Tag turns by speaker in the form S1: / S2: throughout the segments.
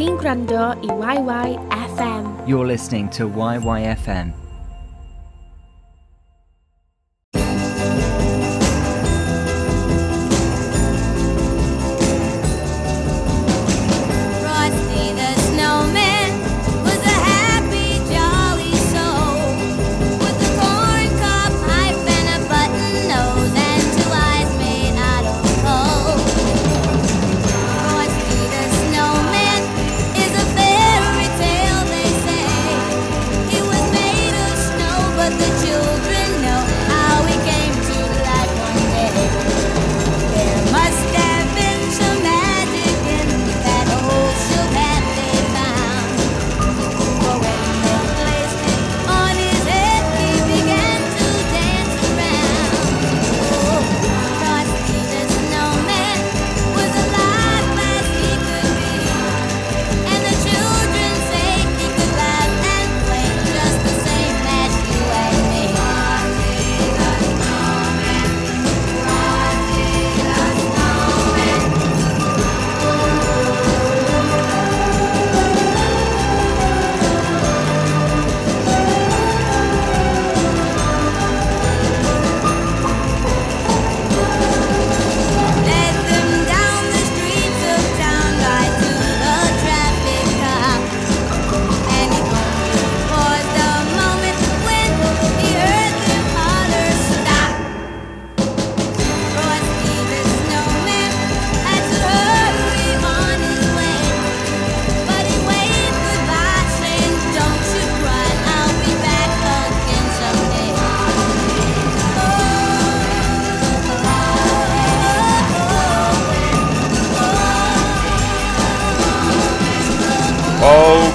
S1: King YYFM.
S2: You're listening to YYFM.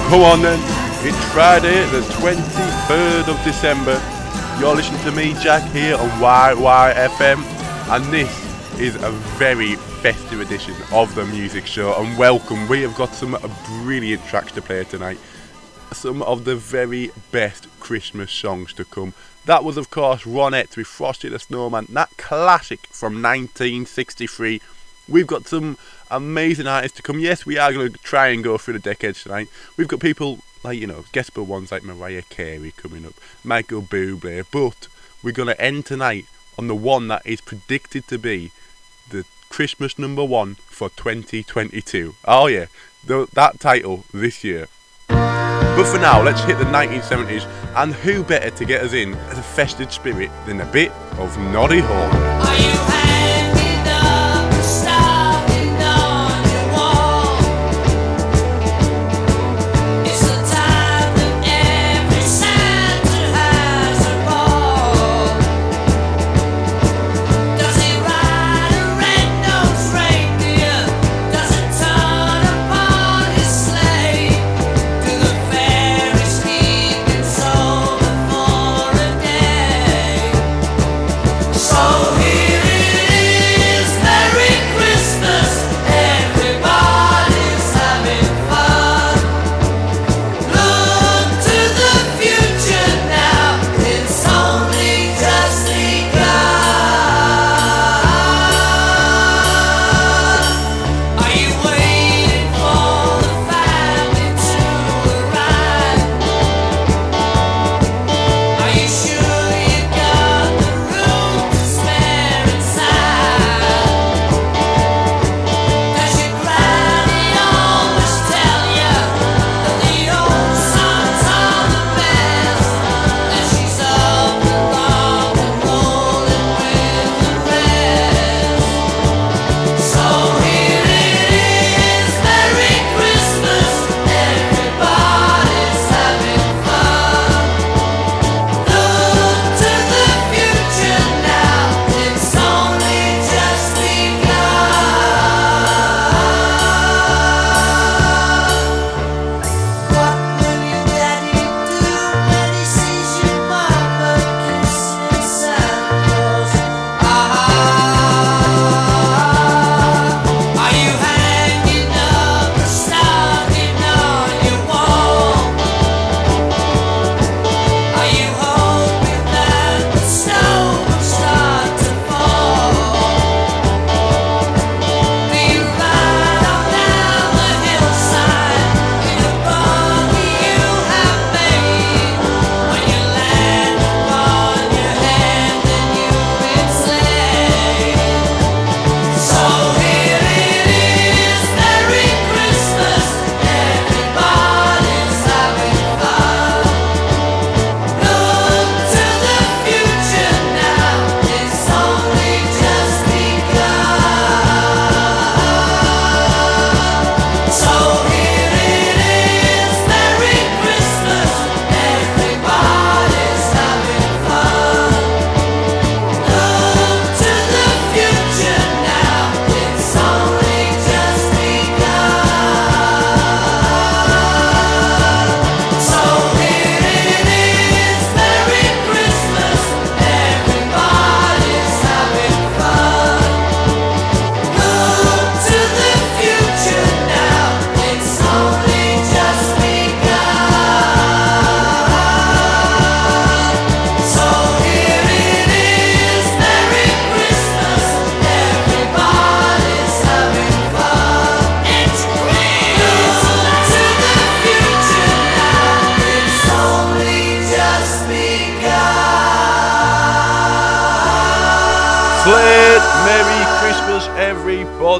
S3: Come on then, it's Friday the 23rd of December. You're listening to me, Jack, here on YYFM, and this is a very festive edition of the music show. And welcome, we have got some brilliant tracks to play tonight. Some of the very best Christmas songs to come. That was, of course, Ronette with Frosty the Snowman, that classic from 1963. We've got some amazing artists to come. Yes, we are going to try and go through the decades tonight. We've got people like, you know, guessable ones like Mariah Carey coming up, Michael Bublé, but we're going to end tonight on the one that is predicted to be the Christmas number one for 2022. Oh, yeah, the, that title this year. But for now, let's hit the 1970s, and who better to get us in as a festive spirit than a bit of Noddy Horn?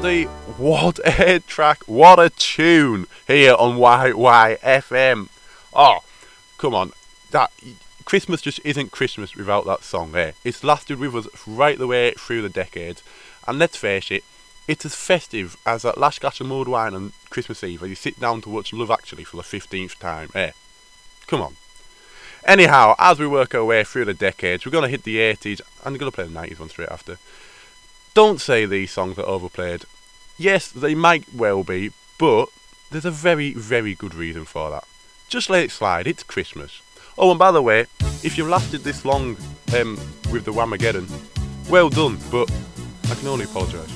S3: Everybody. What a track, what a tune here on YYFM. Oh, come on. That Christmas just isn't Christmas without that song there. It's lasted with us right the way through the decades. And let's face it, it's as festive as that last glass of mulled wine on Christmas Eve where you sit down to watch Love Actually for the 15th time. Eh? Come on. Anyhow, as we work our way through the decades, we're going to hit the 80s and we're going to play the 90s one straight after. Don't say these songs are overplayed. Yes, they might well be, but there's a very, very good reason for that. Just let it slide, it's Christmas. Oh, and by the way, if you've lasted this long um, with the Whamageddon, well done, but I can only apologise.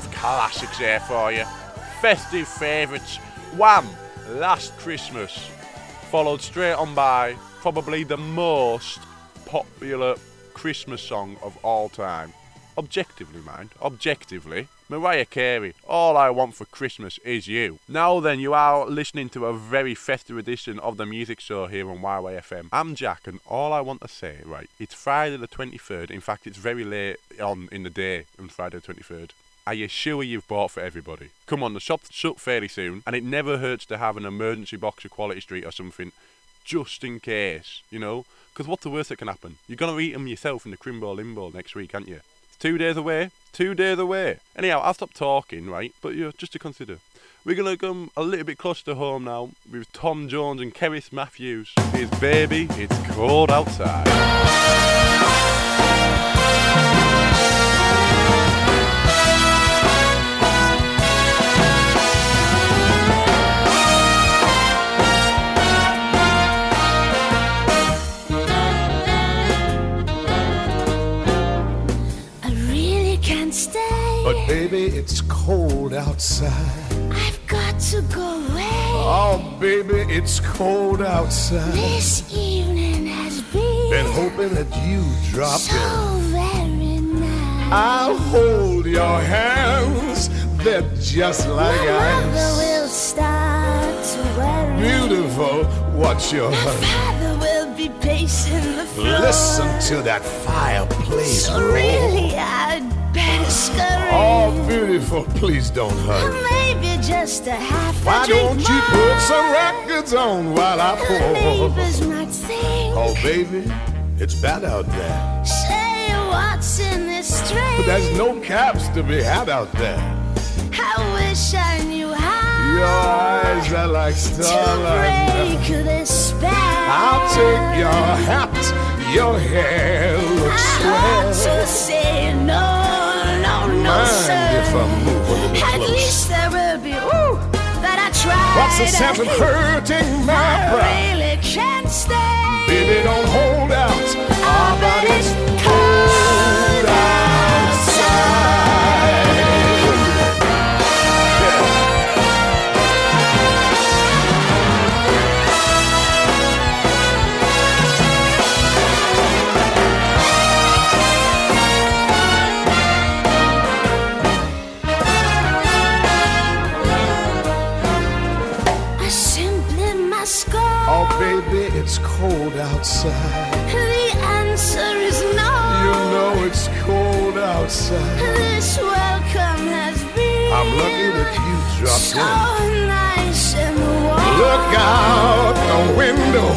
S3: Festive classics there for you. Festive favourites. Wham! Last Christmas. Followed straight on by probably the most popular Christmas song of all time. Objectively, mind. Objectively. Mariah Carey, All I Want for Christmas Is You. Now then, you are listening to a very festive edition of the music show here on YYFM. I'm Jack, and all I want to say, right, it's Friday the 23rd. In fact, it's very late on in the day on Friday the 23rd. Are you sure you've bought for everybody? Come on, the shop's shut fairly soon, and it never hurts to have an emergency box of Quality Street or something, just in case, you know? Because what's the worst that can happen? You're going to eat them yourself in the Crimbo Limbo next week, aren't you? It's two days away. Two days away. Anyhow, I'll stop talking, right? But yeah, just to consider. We're going to come a little bit closer to home now with Tom Jones and Cerys Matthews. His baby, it's cold outside.
S4: It's cold outside.
S5: This evening has been.
S4: Been hoping that you drop
S5: so
S4: in.
S5: very nice.
S4: I'll hold your hands. They're just like
S5: My
S4: ice.
S5: mother will start to worry.
S4: Beautiful. What's your
S5: My
S4: hurry?
S5: father will be pacing the floor.
S4: Listen to that fireplace
S5: So
S4: roar.
S5: really, I'd better scurry.
S4: Oh, beautiful, please don't hurry.
S5: Maybe just a half
S4: Why don't you put some records on while I
S5: The
S4: pour?
S5: neighbors might think.
S4: Oh, baby, it's bad out there.
S5: Say what's in this string.
S4: But there's no caps to be had out there.
S5: I wish I knew how
S4: Your eyes are like
S5: to
S4: starlight.
S5: break this spell.
S4: I'll take your hat, your hair looks swell.
S5: to say no, no, no,
S4: Mind
S5: sir.
S4: if I move a little
S5: At
S4: close?
S5: least there will be, ooh, tried.
S4: What's the sense of hurting my
S5: I
S4: pride?
S5: really can't stay.
S4: Baby, don't hold out.
S5: Ah, but it's cold
S4: you
S5: so
S4: in.
S5: nice warm.
S4: Look out the window.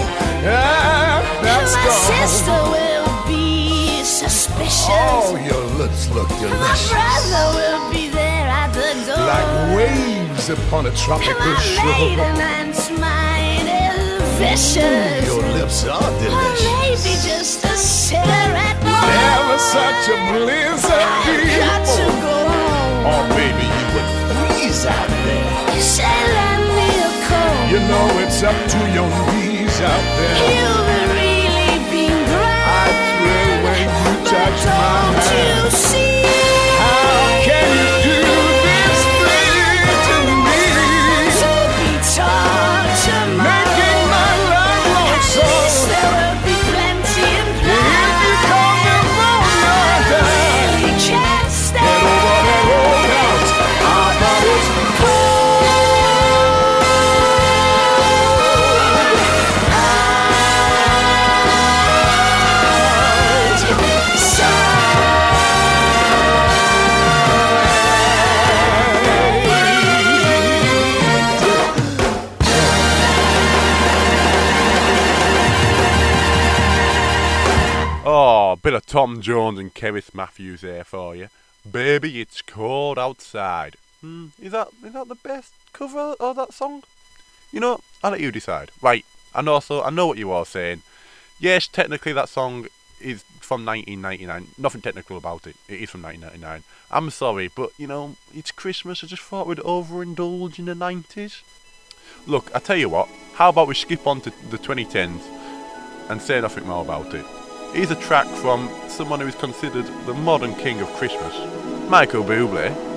S4: Ah, that's
S5: My
S4: gone.
S5: sister will be suspicious.
S4: Oh, your lips look delicious.
S5: My
S4: delicious.
S5: brother will be there at the door.
S4: Like waves upon a tropical
S5: My maiden
S4: shore.
S5: aunt's mind is vicious.
S4: Your lips are
S5: Or maybe just a cigarette more.
S4: Never such a blizzard
S5: I've got to go home.
S4: Oh, baby, you would out there.
S5: You say lend me a coat.
S4: You know it's up to your knees out there.
S5: You've really been grand.
S4: I thrill when you touch my hand.
S5: you see?
S3: Oh, bit of Tom Jones and Cerys Matthews there for you. Baby, it's cold outside. Hmm, is that is that the best cover of that song? You know, I'll let you decide. Right, and also I know what you are saying. Yes, technically that song is from 1999. Nothing technical about it. It is from 1999. I'm sorry, but you know, it's Christmas. I just thought we'd overindulge in the 90s. Look, I tell you what. How about we skip on to the 2010s and say nothing more about it? Here's a track from someone who is considered the modern king of Christmas, Michael Bublé.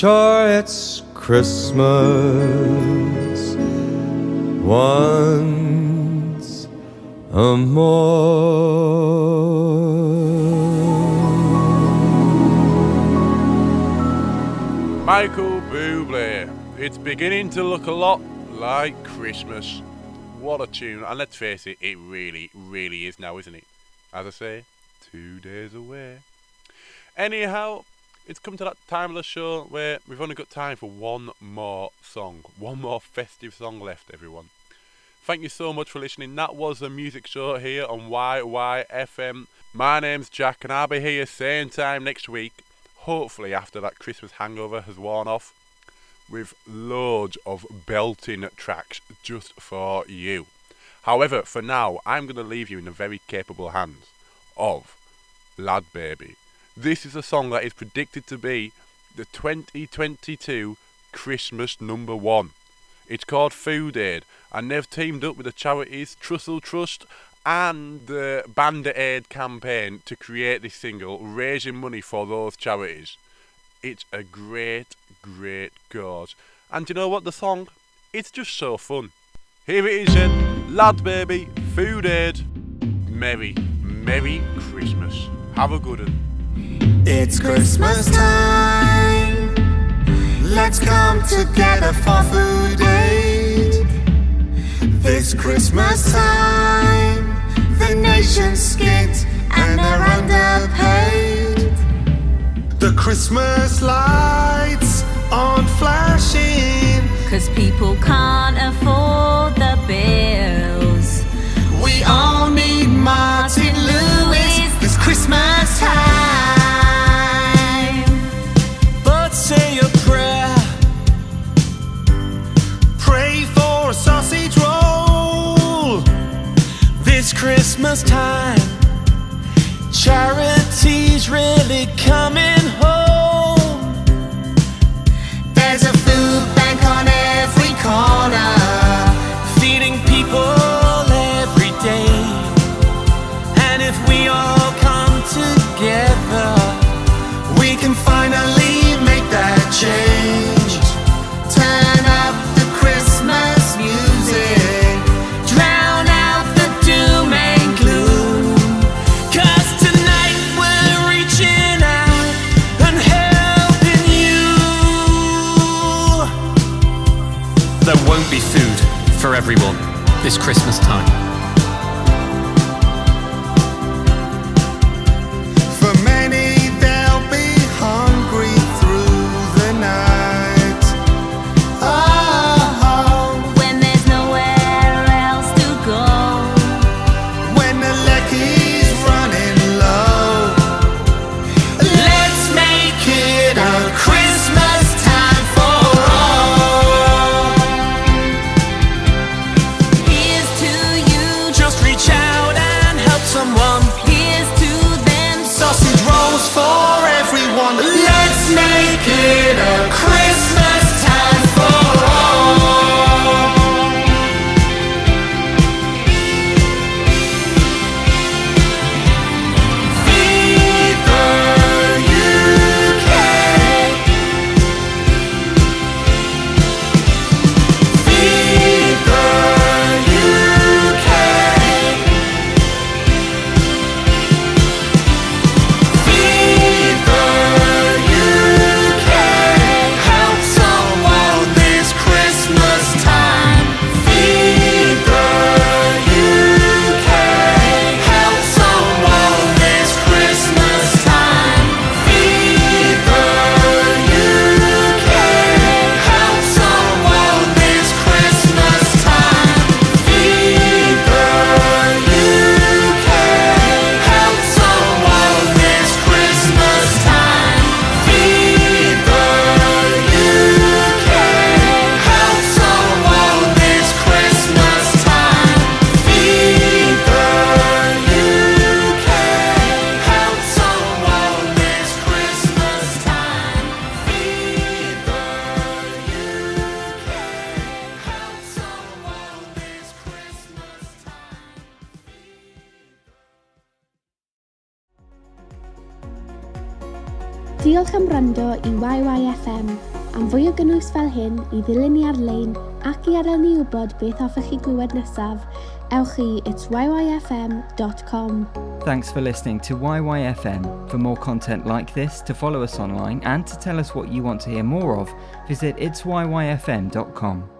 S6: Sure, it's Christmas once a more.
S3: Michael Bublé. It's beginning to look a lot like Christmas. What a tune. And let's face it, it really, really is now, isn't it? As I say, two days away. Anyhow, it's come to that time of the show where we've only got time for one more song. One more festive song left, everyone. Thank you so much for listening. That was the music show here on YYFM. My name's Jack, and I'll be here same time next week, hopefully after that Christmas hangover has worn off, with loads of belting tracks just for you. However, for now, I'm going to leave you in the very capable hands of LadBaby. This is a song that is predicted to be the 2022 Christmas number one. It's called Food Aid, and they've teamed up with the charities Trussell Trust and the Band Aid campaign to create this single, raising money for those charities. It's a great, great cause. And you know what? The song, it's just so fun. Here it is then, LadBaby, Food Aid. Merry, Merry Christmas. Have a good one.
S7: It's Christmas time. Let's come together for food aid. This Christmas time, the nation's skint and they're underpaid. The Christmas lights aren't flashing.
S5: Cause people can't afford the bills.
S7: Food
S8: for everyone this Christmas time.
S1: I YYFM. Am fwy o gynnwys fel hyn i ddilyn ni ar-lein ac i adael ni wybod beth hoffech chi glywed nesaf, ewch i itsyfm.com.
S9: Thanks for listening to YYFM. For more content like this, to follow us online, and to tell us what you want to hear more of, visit itsyfm.com.